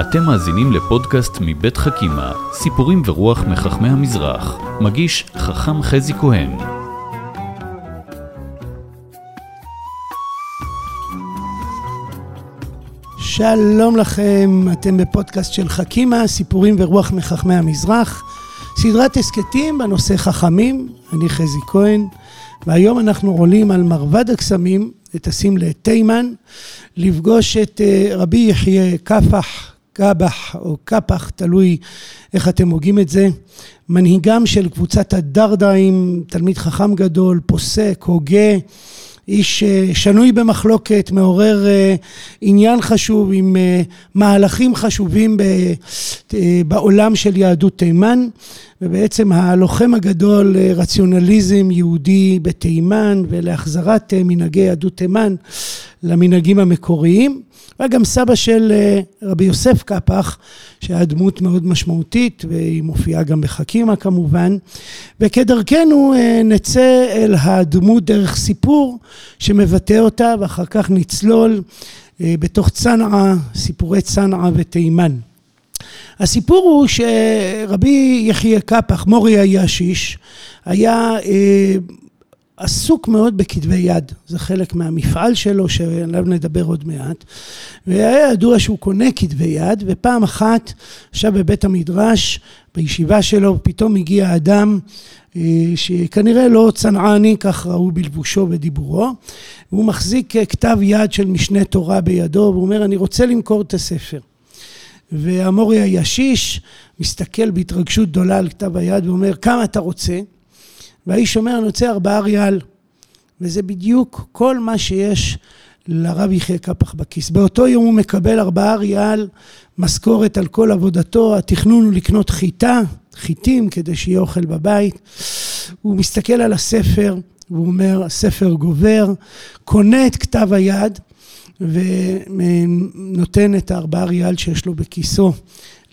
אתם מאזינים לפודקאסט מבית חכימה, סיפורים ורוח מחכמי המזרח. מגיש חכם חזי כהן. שלום לכם, אתם בפודקאסט של חכימה, סיפורים ורוח מחכמי המזרח. סדרת הסכתים בנושא חכמים, אני חזי כהן, והיום אנחנו עולים על מרבד הקסמים, וטסים לתימן, לפגוש את אה, רבי יחיא קפח, קבח או קפח, תלוי איך אתם הוגים את זה, מנהיגם של קבוצת הדרדאים, תלמיד חכם גדול, פוסק, הוגה, איש אה, שנוי במחלוקת, מעורר אה, עניין חשוב עם אה, מהלכים חשובים בעולם של יהדות תימן ובעצם הלוחם הגדול לרציונליזם יהודי בתימן ולהחזרת מנהגי יהדות תימן למנהגים המקוריים. היה גם סבא של רבי יוסף קפח, שהיה דמות מאוד משמעותית, והיא מופיעה גם בחכימה כמובן. וכדרכנו נצא אל הדמות דרך סיפור שמבטא אותה, ואחר כך נצלול בתוך צנעא, סיפורי צנעא ותימן. הסיפור הוא שרבי יחיא קפח, מורי הישיש, היה עסוק מאוד בכתבי יד, זה חלק מהמפעל שלו שעליו נדבר עוד מעט. והיה ידוע שהוא קונה כתבי יד ופעם אחת ישב בבית המדרש בישיבה שלו פתאום הגיע אדם שכנראה לא צנעני כך ראו בלבושו ודיבורו. והוא מחזיק כתב יד של משנה תורה בידו והוא אומר אני רוצה למכור את הספר והמורי הישיש מסתכל בהתרגשות גדולה על כתב היד ואומר כמה אתה רוצה והאיש אומר, אני רוצה ארבעה ריאל. וזה בדיוק כל מה שיש לרב יחיא קפח בכיס. באותו יום הוא מקבל ארבעה ריאל משכורת על כל עבודתו, התכנון הוא לקנות חיטה, חיטים, כדי שיהיה אוכל בבית. הוא מסתכל על הספר, והוא אומר, הספר גובר, קונה את כתב היד ונותן את הארבעה ריאל שיש לו בכיסו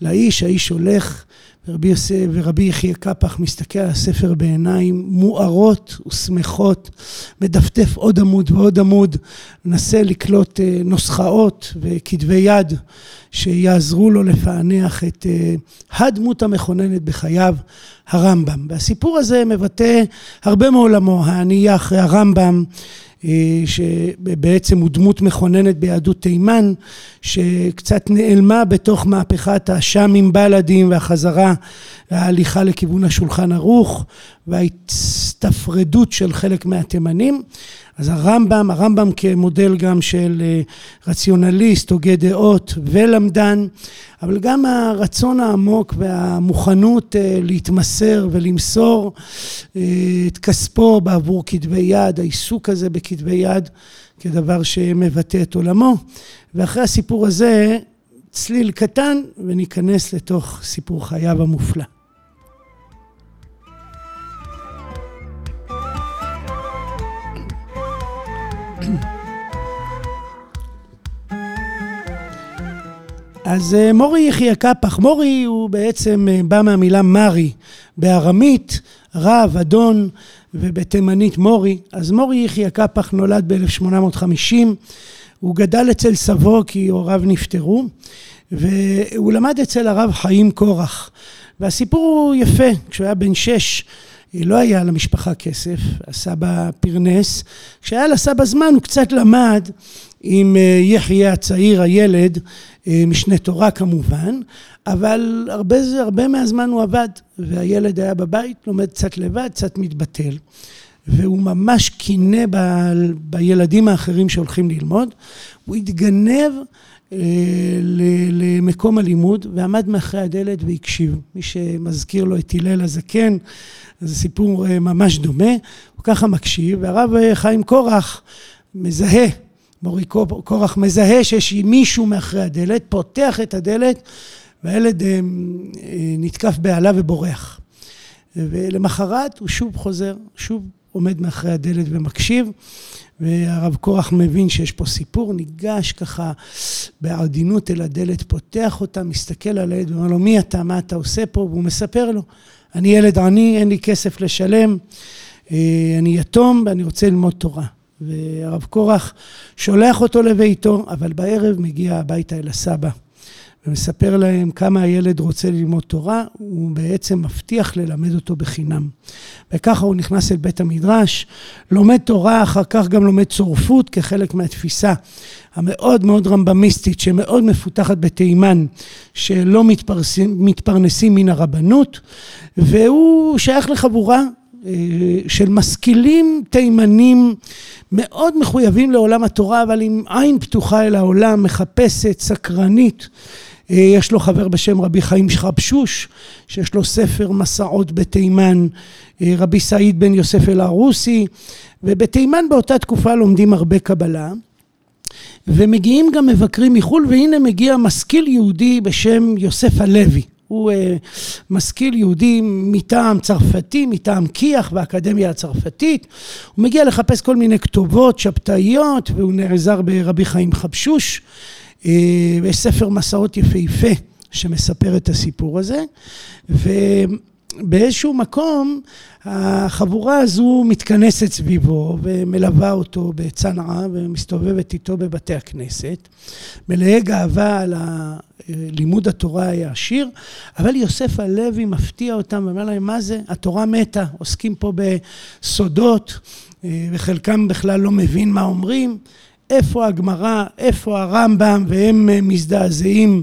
לאיש, האיש הולך ורבי ורבי יחיא קפח מסתכל על הספר בעיניים מוארות ושמחות, מדפדף עוד עמוד ועוד עמוד, מנסה לקלוט נוסחאות וכתבי יד שיעזרו לו לפענח את הדמות המכוננת בחייו, הרמב"ם. והסיפור הזה מבטא הרבה מעולמו, הענייה אחרי הרמב"ם שבעצם הוא דמות מכוננת ביהדות תימן שקצת נעלמה בתוך מהפכת השאמים בלאדים והחזרה וההליכה לכיוון השולחן ערוך וההצטפרדות של חלק מהתימנים אז הרמב"ם, הרמב"ם כמודל גם של רציונליסט, הוגה דעות ולמדן אבל גם הרצון העמוק והמוכנות להתמסר ולמסור את כספו בעבור כתבי יד, העיסוק הזה בכתבי יד כדבר שמבטא את עולמו. ואחרי הסיפור הזה צליל קטן וניכנס לתוך סיפור חייו המופלא אז מורי יחיא קפח, מורי הוא בעצם בא מהמילה מרי בארמית, רב, אדון ובתימנית מורי, אז מורי יחיא קפח נולד ב-1850, הוא גדל אצל סבו כי הוריו נפטרו והוא למד אצל הרב חיים קורח. והסיפור הוא יפה, כשהוא היה בן שש לא היה למשפחה כסף, הסבא פרנס, כשהיה לסבא זמן הוא קצת למד עם יחיא הצעיר הילד משנה תורה כמובן אבל הרבה הרבה מהזמן הוא עבד והילד היה בבית לומד קצת לבד קצת מתבטל והוא ממש קינא בילדים האחרים שהולכים ללמוד. הוא התגנב למקום הלימוד ועמד מאחרי הדלת והקשיב. מי שמזכיר לו את הלל הזקן זה סיפור ממש דומה. הוא ככה מקשיב והרב חיים קורח מזהה מורי קורח מזהה שיש מישהו מאחרי הדלת פותח את הדלת והילד נתקף בהלה ובורח. ולמחרת הוא שוב חוזר שוב עומד מאחרי הדלת ומקשיב והרב קורח מבין שיש פה סיפור ניגש ככה בעדינות אל הדלת פותח אותה מסתכל על הילד ואומר לו מי אתה? מה אתה עושה פה? והוא מספר לו אני ילד עני אין לי כסף לשלם אני יתום ואני רוצה ללמוד תורה והרב קורח שולח אותו לביתו אבל בערב מגיע הביתה אל הסבא ומספר להם כמה הילד רוצה ללמוד תורה, הוא בעצם מבטיח ללמד אותו בחינם. וככה הוא נכנס אל בית המדרש, לומד תורה, אחר כך גם לומד צורפות כחלק מהתפיסה המאוד מאוד רמב"מיסטית, שמאוד מפותחת בתימן, שלא מתפרנסים מן הרבנות, והוא שייך לחבורה של משכילים תימנים מאוד מחויבים לעולם התורה, אבל עם עין פתוחה אל העולם, מחפשת, סקרנית. אה, יש לו חבר בשם רבי חיים שחבשוש, שיש לו ספר מסעות בתימן, אה, רבי סעיד בן יוסף אל-ערוסי, ובתימן באותה תקופה לומדים הרבה קבלה. ומגיעים גם מבקרים מחו"ל, והנה מגיע משכיל יהודי בשם יוסף הלוי. הוא uh, משכיל יהודי מטעם צרפתי, מטעם כי"ח באקדמיה הצרפתית. הוא מגיע לחפש כל מיני כתובות שבתאיות, והוא נעזר ברבי חיים חבשוש. Uh, יש ספר מסעות יפהפה שמספר את הסיפור הזה. ו... באיזשהו מקום החבורה הזו מתכנסת סביבו ומלווה אותו בצנעא ומסתובבת איתו בבתי הכנסת, מלאי גאווה על לימוד התורה היה עשיר, אבל יוסף הלוי מפתיע אותם ואומר להם, מה זה? התורה מתה, עוסקים פה בסודות, וחלקם בכלל לא מבין מה אומרים. איפה הגמרא, איפה הרמב"ם, והם מזדעזעים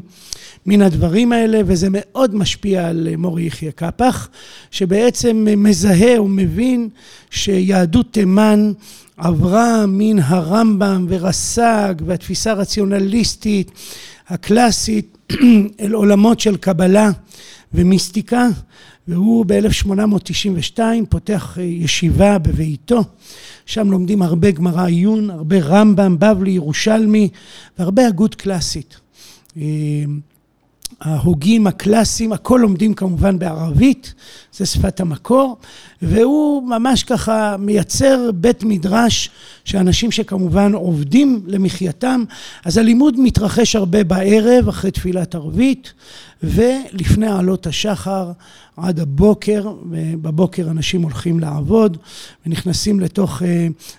מן הדברים האלה, וזה מאוד משפיע על מורי יחיא קפח, שבעצם מזהה ומבין שיהדות תימן עברה מן הרמב"ם ורס"ג והתפיסה הרציונליסטית הקלאסית אל עולמות של קבלה ומיסטיקה, והוא ב-1892 פותח ישיבה בביתו, שם לומדים הרבה גמרא עיון, הרבה רמב"ם, בבלי, ירושלמי, והרבה הגות קלאסית. ההוגים הקלאסיים, הכל לומדים כמובן בערבית, זה שפת המקור, והוא ממש ככה מייצר בית מדרש שאנשים שכמובן עובדים למחייתם, אז הלימוד מתרחש הרבה בערב אחרי תפילת ערבית ולפני עלות השחר עד הבוקר, בבוקר אנשים הולכים לעבוד ונכנסים לתוך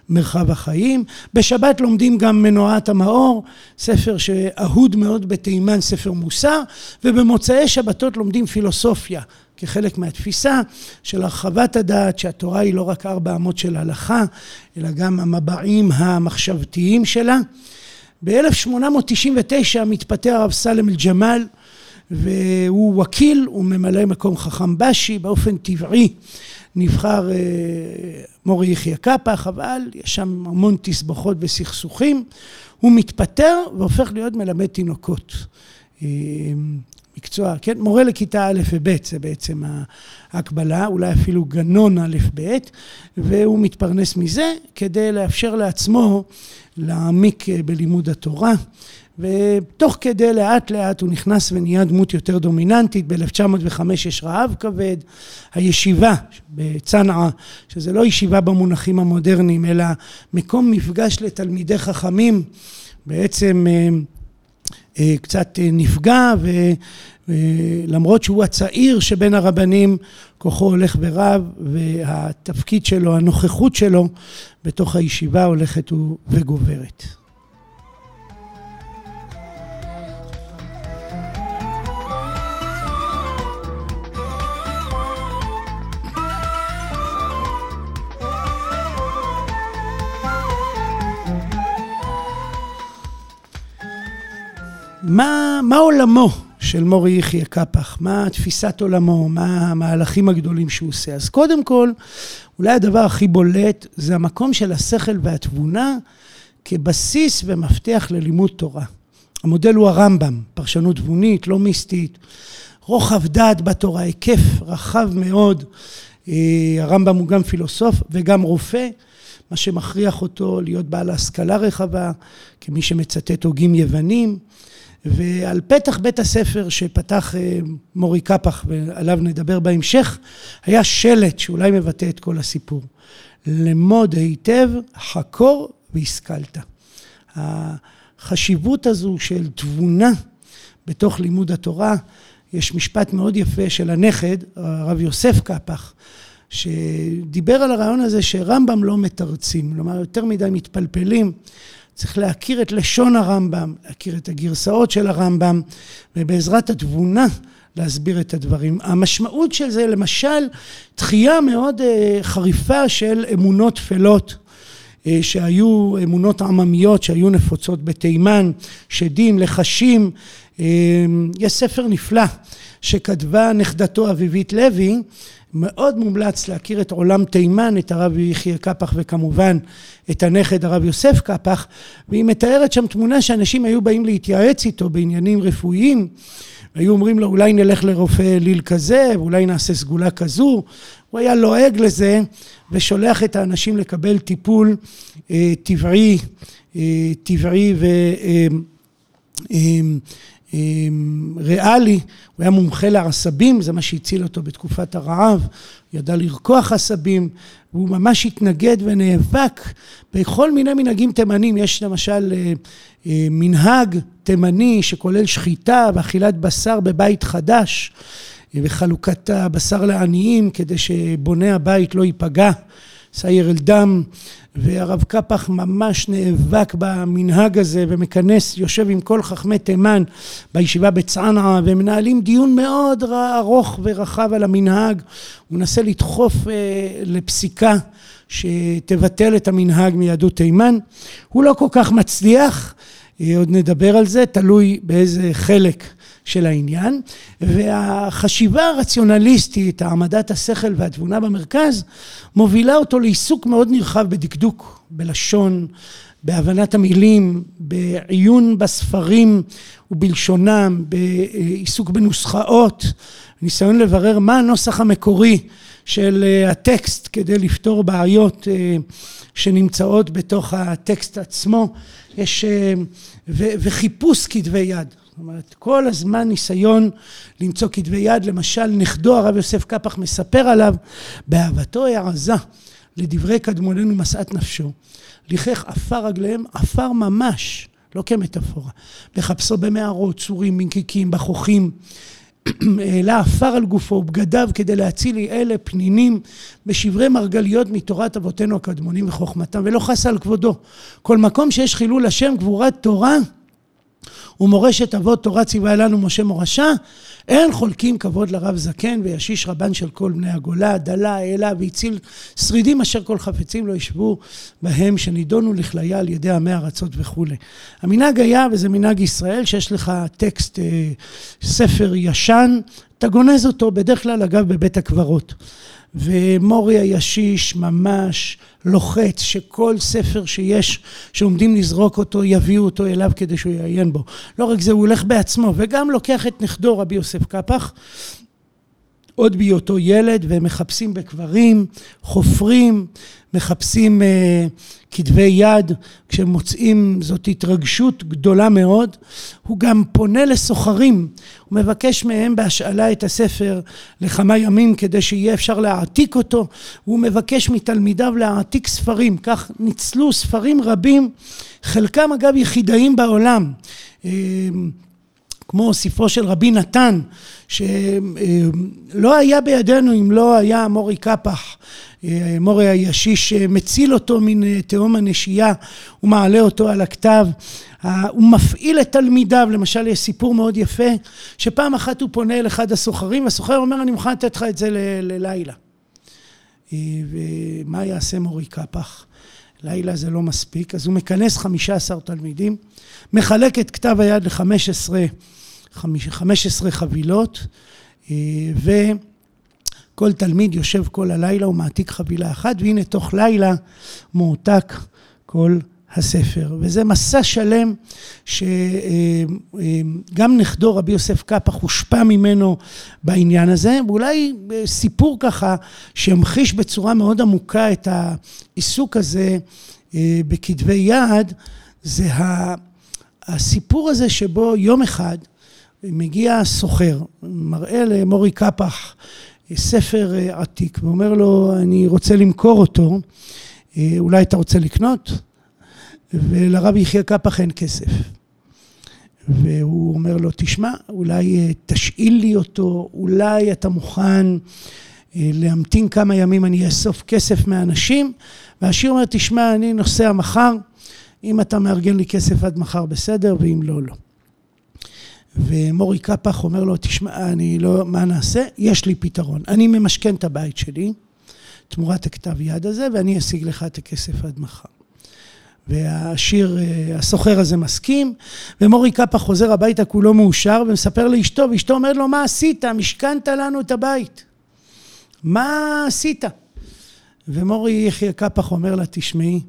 מרחב החיים. בשבת לומדים גם מנועת המאור, ספר שאהוד מאוד בתימן, ספר מוסר, ובמוצאי שבתות לומדים פילוסופיה. כחלק מהתפיסה של הרחבת הדעת שהתורה היא לא רק ארבע אמות של הלכה אלא גם המבעים המחשבתיים שלה. ב-1899 מתפטר הרב סלם אל-ג'מאל והוא וקיל, הוא ממלא מקום חכם בשי, באופן טבעי נבחר מורי יחיא קפח, אבל יש שם המון תסבוכות וסכסוכים. הוא מתפטר והופך להיות מלמד תינוקות. מקצוע, כן, מורה לכיתה א' וב' זה בעצם ההקבלה, אולי אפילו גנון א' ב', והוא מתפרנס מזה כדי לאפשר לעצמו להעמיק בלימוד התורה. ותוך כדי לאט לאט הוא נכנס ונהיה דמות יותר דומיננטית, ב-1905 יש רעב כבד, הישיבה בצנעא, שזה לא ישיבה במונחים המודרניים, אלא מקום מפגש לתלמידי חכמים, בעצם קצת נפגע ולמרות שהוא הצעיר שבין הרבנים כוחו הולך ורב והתפקיד שלו, הנוכחות שלו בתוך הישיבה הולכת וגוברת. מה, מה עולמו של מורי יחיא קפח? מה תפיסת עולמו? מה המהלכים הגדולים שהוא עושה? אז קודם כל, אולי הדבר הכי בולט זה המקום של השכל והתבונה כבסיס ומפתח ללימוד תורה. המודל הוא הרמב"ם, פרשנות תבונית, לא מיסטית, רוחב דעת בתורה, היקף רחב מאוד. הרמב"ם הוא גם פילוסוף וגם רופא, מה שמכריח אותו להיות בעל השכלה רחבה, כמי שמצטט הוגים יוונים. ועל פתח בית הספר שפתח מורי קפח ועליו נדבר בהמשך, היה שלט שאולי מבטא את כל הסיפור. למוד היטב, חקור והשכלת. החשיבות הזו של תבונה בתוך לימוד התורה, יש משפט מאוד יפה של הנכד, הרב יוסף קפח, שדיבר על הרעיון הזה שרמב"ם לא מתרצים, כלומר יותר מדי מתפלפלים. צריך להכיר את לשון הרמב"ם, להכיר את הגרסאות של הרמב"ם, ובעזרת התבונה להסביר את הדברים. המשמעות של זה למשל דחייה מאוד חריפה של אמונות טפלות שהיו אמונות עממיות שהיו נפוצות בתימן, שדים, לחשים. יש ספר נפלא שכתבה נכדתו אביבית לוי, מאוד מומלץ להכיר את עולם תימן, את הרב יחיא קפח וכמובן את הנכד הרב יוסף קפח, והיא מתארת שם תמונה שאנשים היו באים להתייעץ איתו בעניינים רפואיים, היו אומרים לו אולי נלך לרופא אליל כזה, ואולי נעשה סגולה כזו, הוא היה לועג לזה ושולח את האנשים לקבל טיפול אה, טבעי, אה, טבעי ו... אה, אה, ריאלי, הוא היה מומחה לעשבים, זה מה שהציל אותו בתקופת הרעב, הוא ידע לרקוח עשבים, והוא ממש התנגד ונאבק בכל מיני מנהגים תימנים, יש למשל מנהג תימני שכולל שחיטה ואכילת בשר בבית חדש וחלוקת הבשר לעניים כדי שבונה הבית לא ייפגע, סייר אל דם והרב קפח ממש נאבק במנהג הזה ומכנס, יושב עם כל חכמי תימן בישיבה בצנעא ומנהלים דיון מאוד ארוך ורחב על המנהג, הוא מנסה לדחוף לפסיקה שתבטל את המנהג מיהדות תימן, הוא לא כל כך מצליח, עוד נדבר על זה, תלוי באיזה חלק של העניין, והחשיבה הרציונליסטית, העמדת השכל והתבונה במרכז, מובילה אותו לעיסוק מאוד נרחב בדקדוק, בלשון, בהבנת המילים, בעיון בספרים ובלשונם, בעיסוק בנוסחאות, ניסיון לברר מה הנוסח המקורי של הטקסט כדי לפתור בעיות שנמצאות בתוך הטקסט עצמו, יש וחיפוש כתבי יד זאת אומרת, כל הזמן ניסיון למצוא כתבי יד, למשל נכדו הרב יוסף קפח מספר עליו באהבתו העזה לדברי קדמוננו משאת נפשו, לכך עפר רגליהם, עפר ממש, לא כמטאפורה, מחפשו במערות, צורים, מנקיקים, בחוכים, העלה עפר על גופו ובגדיו כדי להציל אלה פנינים בשברי מרגליות מתורת אבותינו הקדמונים וחוכמתם ולא חס על כבודו. כל מקום שיש חילול השם גבורת תורה ומורשת אבות תורה ציווה לנו משה מורשה, אין חולקים כבוד לרב זקן וישיש רבן של כל בני הגולה, דלה, העלה והציל שרידים אשר כל חפצים לא ישבו בהם שנידונו לכליה על ידי עמי ארצות וכולי. המנהג היה, וזה מנהג ישראל, שיש לך טקסט, ספר ישן, אתה גונז אותו בדרך כלל אגב בבית הקברות. ומורי הישיש ממש לוחץ שכל ספר שיש שעומדים לזרוק אותו יביאו אותו אליו כדי שהוא יעיין בו. לא רק זה, הוא הולך בעצמו וגם לוקח את נכדו רבי יוסף קפח עוד בהיותו ילד והם מחפשים בקברים, חופרים, מחפשים כתבי יד, כשהם מוצאים זאת התרגשות גדולה מאוד. הוא גם פונה לסוחרים, הוא מבקש מהם בהשאלה את הספר לכמה ימים כדי שיהיה אפשר להעתיק אותו, הוא מבקש מתלמידיו להעתיק ספרים, כך ניצלו ספרים רבים, חלקם אגב יחידאים בעולם. כמו ספרו של רבי נתן, שלא היה בידינו אם לא היה מורי קפח, מורי הישיש מציל אותו מן תהום הנשייה ומעלה אותו על הכתב. הוא מפעיל את תלמידיו, למשל יש סיפור מאוד יפה, שפעם אחת הוא פונה אל אחד הסוחרים, והסוחר אומר אני מוכן לתת לך את זה ללילה. ומה יעשה מורי קפח? לילה זה לא מספיק, אז הוא מכנס חמישה עשר תלמידים, מחלק את כתב היד לחמש עשרה חמש עשרה וכל תלמיד יושב כל הלילה ומעתיק חבילה אחת והנה תוך לילה מועתק כל הספר. וזה מסע שלם שגם נכדו רבי יוסף קפח הושפע ממנו בעניין הזה ואולי סיפור ככה שימחיש בצורה מאוד עמוקה את העיסוק הזה בכתבי יד זה הסיפור הזה שבו יום אחד מגיע סוחר, מראה למורי קפח ספר עתיק ואומר לו אני רוצה למכור אותו, אולי אתה רוצה לקנות? ולרב יחיא קפח אין כסף. והוא אומר לו תשמע אולי תשאיל לי אותו, אולי אתה מוכן להמתין כמה ימים אני אאסוף כסף מאנשים והשיר אומר תשמע אני נוסע מחר אם אתה מארגן לי כסף עד מחר בסדר, ואם לא, לא. ומורי קפח אומר לו, תשמע, אני לא, מה נעשה? יש לי פתרון. אני ממשכן את הבית שלי, תמורת הכתב יד הזה, ואני אשיג לך את הכסף עד מחר. והשיר, אה, הסוחר הזה מסכים, ומורי קפח חוזר הביתה כולו מאושר ומספר לאשתו, ואשתו אומרת לו, מה עשית? משכנת לנו את הבית. מה עשית? ומורי יחיא קפח אומר לה, תשמעי,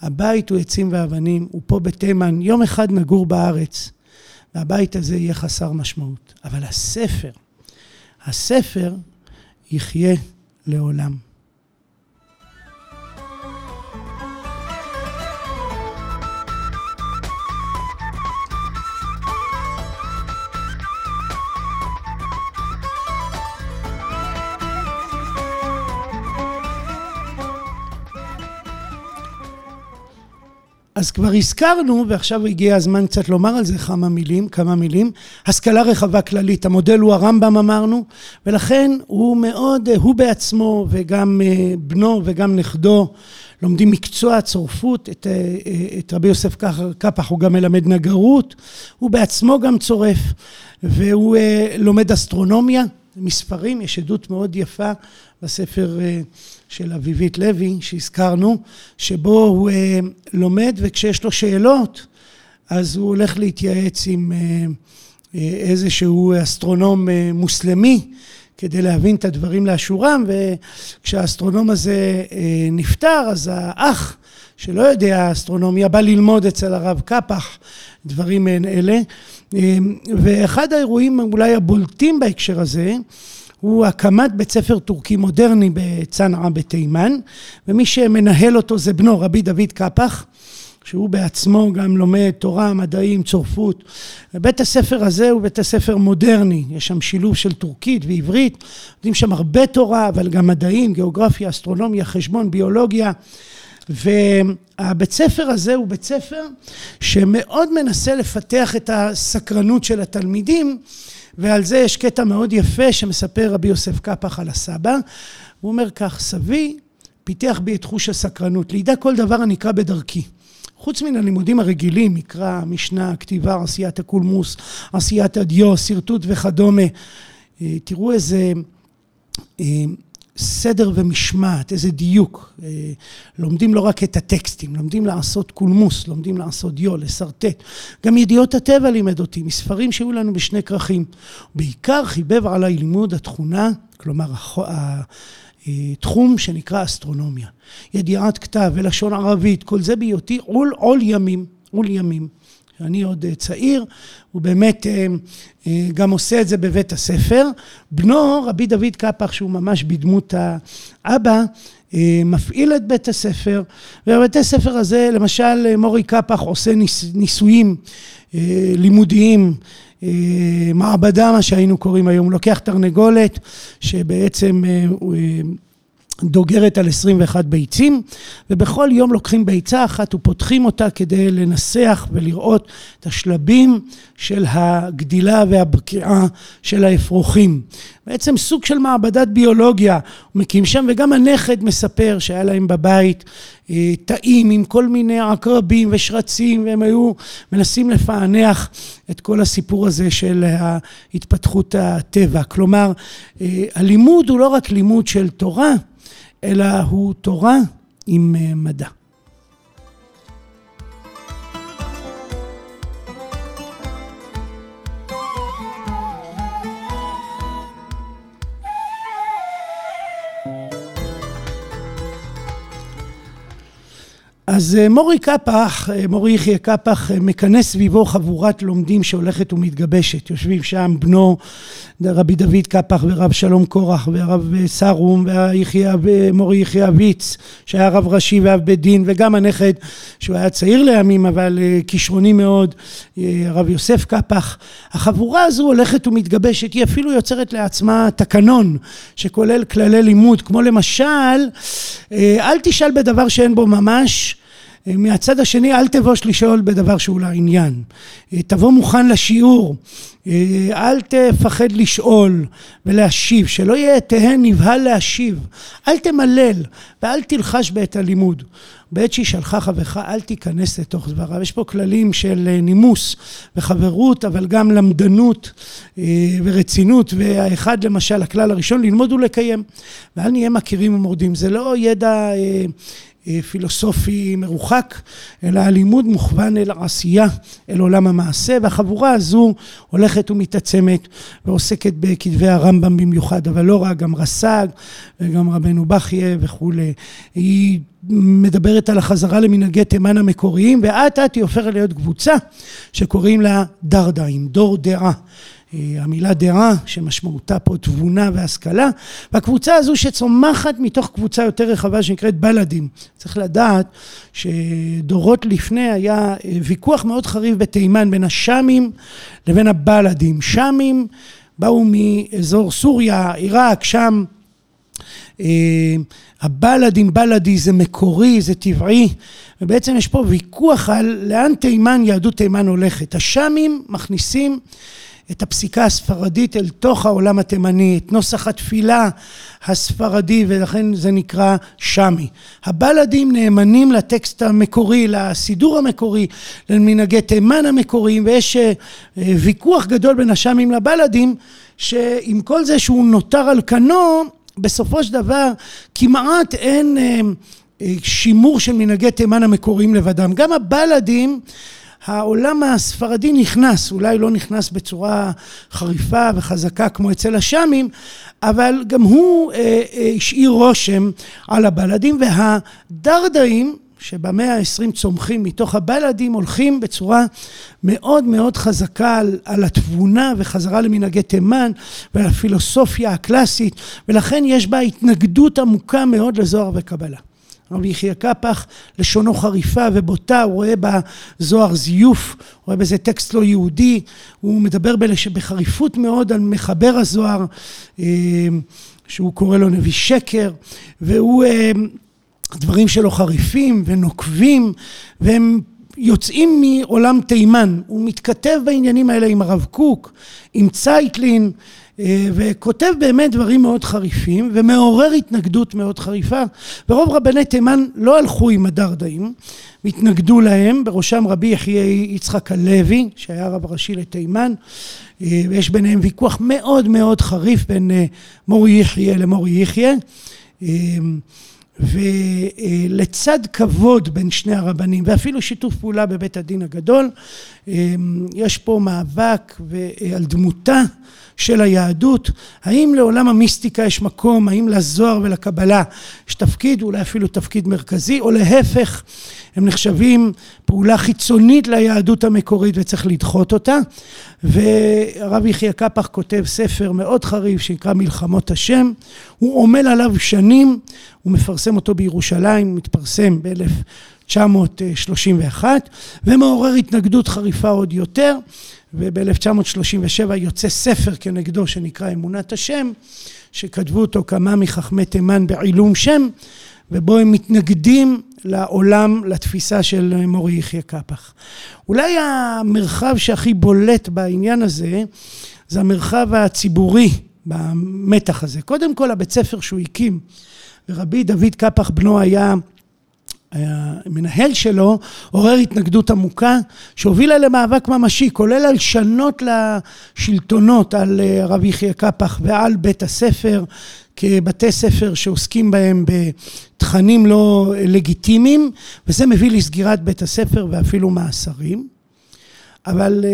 הבית הוא עצים ואבנים, הוא פה בתימן, יום אחד נגור בארץ, והבית הזה יהיה חסר משמעות. אבל הספר, הספר יחיה לעולם. אז כבר הזכרנו, ועכשיו הגיע הזמן קצת לומר על זה כמה מילים, כמה מילים. השכלה רחבה כללית, המודל הוא הרמב"ם אמרנו, ולכן הוא מאוד, הוא בעצמו וגם אה, בנו וגם נכדו לומדים מקצוע צורפות, את, אה, את רבי יוסף קפח הוא גם מלמד נגרות, הוא בעצמו גם צורף, והוא אה, לומד אסטרונומיה, מספרים, יש עדות מאוד יפה בספר של אביבית לוי שהזכרנו, שבו הוא אה, לומד וכשיש לו שאלות אז הוא הולך להתייעץ עם אה, אה, איזשהו אסטרונום מוסלמי כדי להבין את הדברים לאשורם וכשהאסטרונום הזה נפטר אז האח שלא יודע אסטרונומיה בא ללמוד אצל הרב קפח דברים מעין אלה ואחד האירועים אולי הבולטים בהקשר הזה הוא הקמת בית ספר טורקי מודרני בצנעא בתימן, ומי שמנהל אותו זה בנו רבי דוד קפח, שהוא בעצמו גם לומד תורה, מדעים, צורפות. בית הספר הזה הוא בית הספר מודרני, יש שם שילוב של טורקית ועברית, לומדים שם הרבה תורה, אבל גם מדעים, גיאוגרפיה, אסטרונומיה, חשבון, ביולוגיה. והבית ספר הזה הוא בית ספר שמאוד מנסה לפתח את הסקרנות של התלמידים ועל זה יש קטע מאוד יפה שמספר רבי יוסף קפח על הסבא. הוא אומר כך, סבי פיתח בי את חוש הסקרנות, לידע כל דבר הנקרא בדרכי. חוץ מן הלימודים הרגילים, מקרא, משנה, כתיבה, עשיית הקולמוס, עשיית הדיו, שרטוט וכדומה. אה, תראו איזה אה, סדר ומשמעת, איזה דיוק. אה, לומדים לא רק את הטקסטים, לומדים לעשות קולמוס, לומדים לעשות דיו, לשרטט. גם ידיעות הטבע לימד אותי, מספרים שהיו לנו בשני כרכים. בעיקר חיבב עליי לימוד התכונה, כלומר אה, שנקרא אסטרונומיה. ידיעת כתב ולשון ערבית, כל זה בהיותי עול עול ימים, עול ימים. אני עוד אה, צעיר, הוא באמת אה, אה, גם עושה את זה בבית הספר. בנו, רבי דוד קפח, שהוא ממש בדמות האבא, מפעיל את בית הספר, ובבית הספר הזה, למשל, מורי קפח עושה ניס, ניסויים לימודיים, מעבדה, מה שהיינו קוראים היום, הוא לוקח תרנגולת, שבעצם דוגרת על 21 ביצים, ובכל יום לוקחים ביצה אחת ופותחים אותה כדי לנסח ולראות את השלבים של הגדילה והבקיעה של האפרוחים. בעצם סוג של מעבדת ביולוגיה מקים שם, וגם הנכד מספר שהיה להם בבית אה, תאים עם כל מיני עקרבים ושרצים, והם היו מנסים לפענח את כל הסיפור הזה של התפתחות הטבע. כלומר, אה, הלימוד הוא לא רק לימוד של תורה, אלא הוא תורה עם אה, מדע. אז אה, מורי קפח, אה, מורי יחיא קפח, אה, מכנס סביבו חבורת לומדים שהולכת ומתגבשת. יושבים שם בנו רבי דוד קפח ורב שלום קורח והרב סרום ומורי יחיא אביץ שהיה רב ראשי ואב בית דין וגם הנכד שהוא היה צעיר לימים אבל כישרוני מאוד, הרב יוסף קפח. החבורה הזו הולכת ומתגבשת, היא אפילו יוצרת לעצמה תקנון שכולל כללי לימוד כמו למשל אל תשאל בדבר שאין בו ממש מהצד השני, אל תבוש לשאול בדבר שהוא לעניין. תבוא מוכן לשיעור. אל תפחד לשאול ולהשיב, שלא יהיה תהא נבהל להשיב. אל תמלל ואל תלחש בעת הלימוד. בעת שישלחה חברך אל תיכנס לתוך דבריו. יש פה כללים של נימוס וחברות, אבל גם למדנות ורצינות. והאחד למשל, הכלל הראשון, ללמוד ולקיים. ואל נהיה מכירים ומורדים. זה לא ידע פילוסופי מרוחק, אלא הלימוד מוכוון אל העשייה, אל עולם המעשה, והחבורה הזו הולכת ומתעצמת ועוסקת בכתבי הרמב"ם במיוחד, אבל לא רק, גם רס"ג וגם רבנו בכייה וכולי. היא מדברת על החזרה למנהגי תימן המקוריים, ואט אט היא הופכת להיות קבוצה שקוראים לה דרדאים, דור דעה. המילה דעה שמשמעותה פה תבונה והשכלה והקבוצה הזו שצומחת מתוך קבוצה יותר רחבה שנקראת בלאדים. צריך לדעת שדורות לפני היה ויכוח מאוד חריף בתימן בין השאמים לבין הבלאדים. שאמים באו מאזור סוריה, עיראק, שם הבלאדים, בלאדי זה מקורי, זה טבעי ובעצם יש פה ויכוח על לאן תימן, יהדות תימן הולכת. השאמים מכניסים את הפסיקה הספרדית אל תוך העולם התימני, את נוסח התפילה הספרדי ולכן זה נקרא שמי. הבלדים נאמנים לטקסט המקורי, לסידור המקורי, למנהגי תימן המקוריים ויש ויכוח גדול בין השמים לבלדים שעם כל זה שהוא נותר על כנו בסופו של דבר כמעט אין שימור של מנהגי תימן המקוריים לבדם. גם הבלדים העולם הספרדי נכנס, אולי לא נכנס בצורה חריפה וחזקה כמו אצל השאמים, אבל גם הוא השאיר רושם על הבלדים והדרדאים שבמאה העשרים צומחים מתוך הבלדים הולכים בצורה מאוד מאוד חזקה על, על התבונה וחזרה למנהגי תימן ועל הפילוסופיה הקלאסית ולכן יש בה התנגדות עמוקה מאוד לזוהר וקבלה. רבי יחיא קפח, לשונו חריפה ובוטה, הוא רואה בזוהר זיוף, הוא רואה בזה טקסט לא יהודי, הוא מדבר בחריפות מאוד על מחבר הזוהר, שהוא קורא לו נביא שקר, והוא, הדברים שלו חריפים ונוקבים, והם יוצאים מעולם תימן. הוא מתכתב בעניינים האלה עם הרב קוק, עם צייטלין, וכותב באמת דברים מאוד חריפים ומעורר התנגדות מאוד חריפה ורוב רבני תימן לא הלכו עם הדרדאים והתנגדו להם בראשם רבי יחיא יצחק הלוי שהיה הרב הראשי לתימן ויש ביניהם ויכוח מאוד מאוד חריף בין מורי יחיא למורי יחיא ולצד כבוד בין שני הרבנים ואפילו שיתוף פעולה בבית הדין הגדול יש פה מאבק על דמותה של היהדות, האם לעולם המיסטיקה יש מקום, האם לזוהר ולקבלה יש תפקיד, אולי אפילו תפקיד מרכזי, או להפך, הם נחשבים פעולה חיצונית ליהדות המקורית וצריך לדחות אותה. והרב יחיא קפח כותב ספר מאוד חריף שנקרא מלחמות השם, הוא עמל עליו שנים, הוא מפרסם אותו בירושלים, מתפרסם ב-1931 ומעורר התנגדות חריפה עוד יותר. וב-1937 יוצא ספר כנגדו שנקרא אמונת השם, שכתבו אותו כמה מחכמי תימן בעילום שם, ובו הם מתנגדים לעולם, לתפיסה של מורי יחיא קפח. אולי המרחב שהכי בולט בעניין הזה, זה המרחב הציבורי במתח הזה. קודם כל הבית ספר שהוא הקים, ורבי דוד קפח בנו היה המנהל שלו עורר התנגדות עמוקה שהובילה למאבק ממשי כולל הלשנות לשלטונות על הרב יחיא קפח ועל בית הספר כבתי ספר שעוסקים בהם בתכנים לא לגיטימיים וזה מביא לסגירת בית הספר ואפילו מאסרים. אבל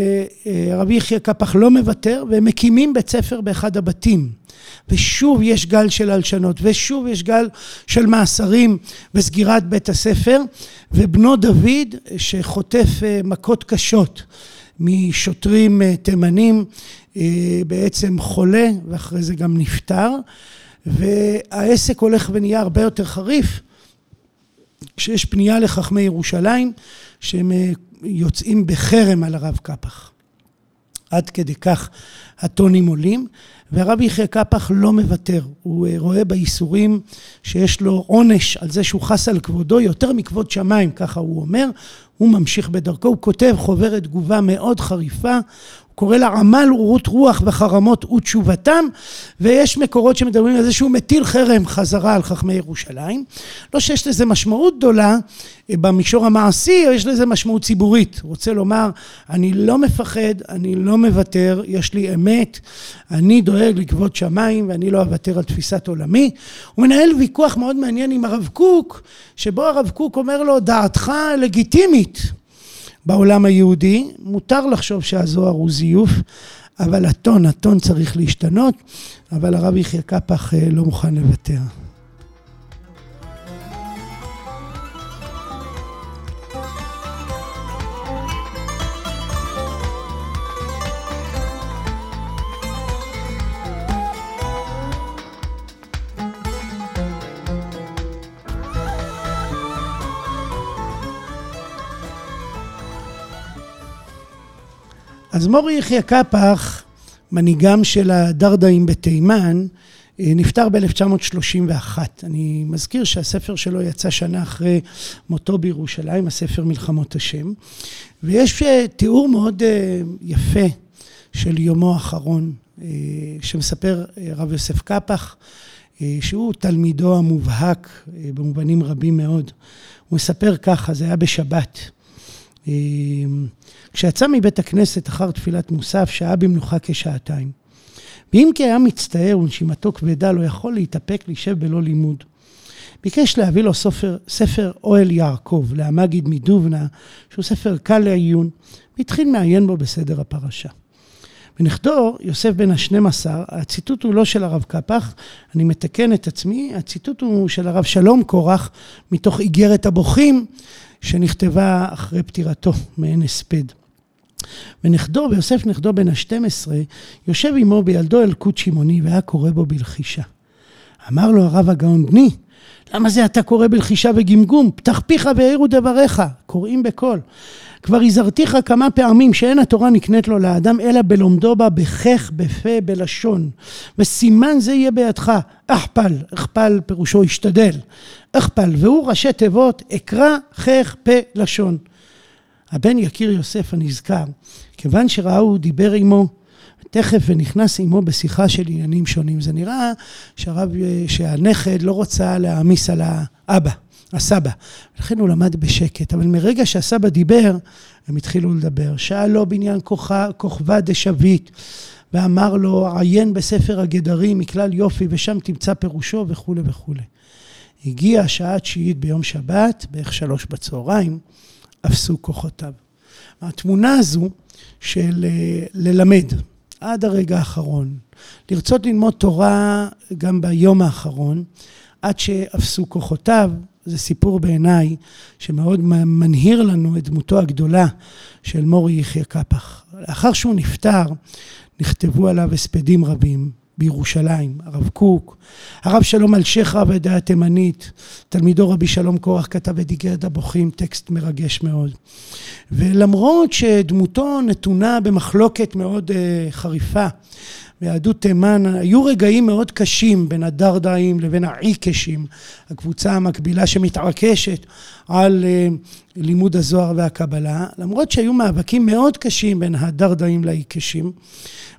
רבי יחיא קפח לא מוותר והם מקימים בית ספר באחד הבתים. ושוב יש גל של הלשנות ושוב יש גל של מאסרים וסגירת בית הספר. ובנו דוד שחוטף מכות קשות משוטרים תימנים בעצם חולה ואחרי זה גם נפטר והעסק הולך ונהיה הרבה יותר חריף כשיש פנייה לחכמי ירושלים שהם יוצאים בחרם על הרב קפח. עד כדי כך הטונים עולים, והרבי יחיא קפח לא מוותר, הוא אה, רואה בייסורים שיש לו עונש על זה שהוא חס על כבודו יותר מכבוד שמיים, ככה הוא אומר, הוא ממשיך בדרכו, הוא כותב חוברת תגובה מאוד חריפה, קורא לה עמל ורות רוח וחרמות ותשובתם, ויש מקורות שמדברים על זה שהוא מטיל חרם חזרה על חכמי ירושלים. לא שיש לזה משמעות גדולה אה, במישור המעשי, או יש לזה משמעות ציבורית. רוצה לומר, אני לא מפחד, אני לא מוותר, יש לי אמת, אני דואג לכבוד שמיים ואני לא אוותר על תפיסת עולמי. הוא מנהל ויכוח מאוד מעניין עם הרב קוק, שבו הרב קוק אומר לו, דעתך לגיטימית. בעולם היהודי, מותר לחשוב שהזוהר הוא זיוף, אבל הטון, הטון צריך להשתנות, אבל הרב יחיא קפח אה, לא מוכן לוותר. אז מורי יחיא קפח, מנהיגם של הדרדאים בתימן, אה, נפטר ב-1931. אני מזכיר שהספר שלו יצא שנה אחרי מותו בירושלים, הספר מלחמות השם, ויש אה, תיאור מאוד אה, יפה של יומו האחרון, שמספר רב יוסף קפח, שהוא תלמידו המובהק במובנים רבים מאוד. הוא מספר ככה, זה היה בשבת. כשיצא מבית הכנסת אחר תפילת מוסף, שהה במנוחה כשעתיים. ואם כי היה מצטער ונשימתו כבדה, לא יכול להתאפק להישב בלא לימוד. ביקש להביא לו סופר, ספר אוהל יעקב, להמגיד מדובנה, שהוא ספר קל לעיון, והתחיל מעיין בו בסדר הפרשה. ונכדו, יוסף בן השנים עשר, הציטוט הוא לא של הרב קפח, אני מתקן את עצמי, הציטוט הוא של הרב שלום קורח, מתוך איגרת הבוכים, שנכתבה אחרי פטירתו, מעין הספד. ונכדו, ויוסף נכדו בן ה-12, יושב עמו בילדו אלקוט שמעוני, והיה קורא בו בלחישה. אמר לו הרב הגאון, בני, למה זה אתה קורא בלחישה וגמגום? פתח פיך והעירו דבריך, קוראים בקול. כבר הזהרתיך כמה פעמים שאין התורה נקנית לו לאדם, אלא בלומדו בה בכך, בפה, בלשון. וסימן זה יהיה בידך. אכפל, אכפל פירושו השתדל. אכפל, והוא ראשי תיבות, אקרא, חך, פה, לשון. הבן יקיר יוסף הנזכר, כיוון שראהו דיבר עמו, תכף ונכנס עמו בשיחה של עניינים שונים. זה נראה שהרב, שהנכד לא רוצה להעמיס על האבא, הסבא. לכן הוא למד בשקט. אבל מרגע שהסבא דיבר, הם התחילו לדבר. שאלו בעניין כוכבא דשביט, ואמר לו, עיין בספר הגדרים מכלל יופי, ושם תמצא פירושו וכולי וכולי. הגיעה השעה התשיעית ביום שבת, בערך שלוש בצהריים, אפסו כוחותיו. התמונה הזו של אה, ללמד עד הרגע האחרון, לרצות ללמוד תורה גם ביום האחרון, עד שאפסו כוחותיו, זה סיפור בעיניי שמאוד מנהיר לנו את דמותו הגדולה של מורי יחיא קפח. לאחר שהוא נפטר, נכתבו עליו הספדים רבים, בירושלים, הרב קוק, הרב שלום אלשיך רב העדה התימנית, תלמידו רבי שלום קורח כתב את איגרת הבוכים, טקסט מרגש מאוד. ולמרות שדמותו נתונה במחלוקת מאוד uh, חריפה, ביהדות תימן היו רגעים מאוד קשים בין הדרדאים לבין העיקשים, הקבוצה המקבילה שמתעקשת על uh, לימוד הזוהר והקבלה, למרות שהיו מאבקים מאוד קשים בין הדרדאים לעיקשים,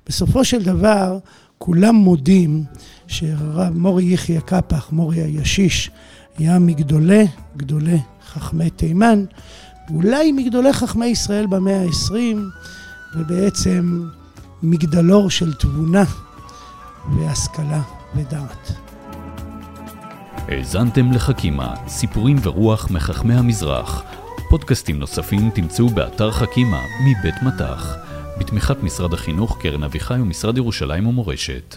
בסופו של דבר כולם מודים שרב מורי יחיא קפח, מורי הישיש, היה מגדולי גדולי חכמי תימן, אולי מגדולי חכמי ישראל במאה העשרים, ובעצם מגדלור של תבונה והשכלה ודעת. האזנתם לחכימה, סיפורים ורוח מחכמי המזרח. פודקאסטים נוספים תמצאו באתר חכימה מבית מטח. בתמיכת משרד החינוך, קרן אביחי ומשרד ירושלים ומורשת.